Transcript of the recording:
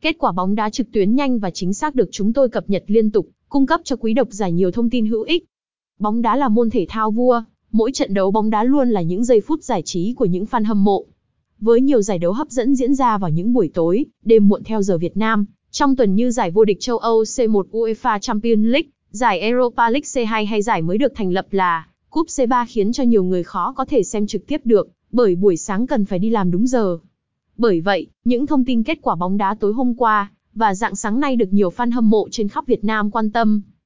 Kết quả bóng đá trực tuyến nhanh và chính xác được chúng tôi cập nhật liên tục, cung cấp cho quý độc giả nhiều thông tin hữu ích. Bóng đá là môn thể thao vua, mỗi trận đấu bóng đá luôn là những giây phút giải trí của những fan hâm mộ. Với nhiều giải đấu hấp dẫn diễn ra vào những buổi tối, đêm muộn theo giờ Việt Nam, trong tuần như giải vô địch châu Âu C1 UEFA Champions League, giải Europa League C2 hay giải mới được thành lập là Cúp C3 khiến cho nhiều người khó có thể xem trực tiếp được, bởi buổi sáng cần phải đi làm đúng giờ. Bởi vậy, những thông tin kết quả bóng đá tối hôm qua và dạng sáng nay được nhiều fan hâm mộ trên khắp Việt Nam quan tâm.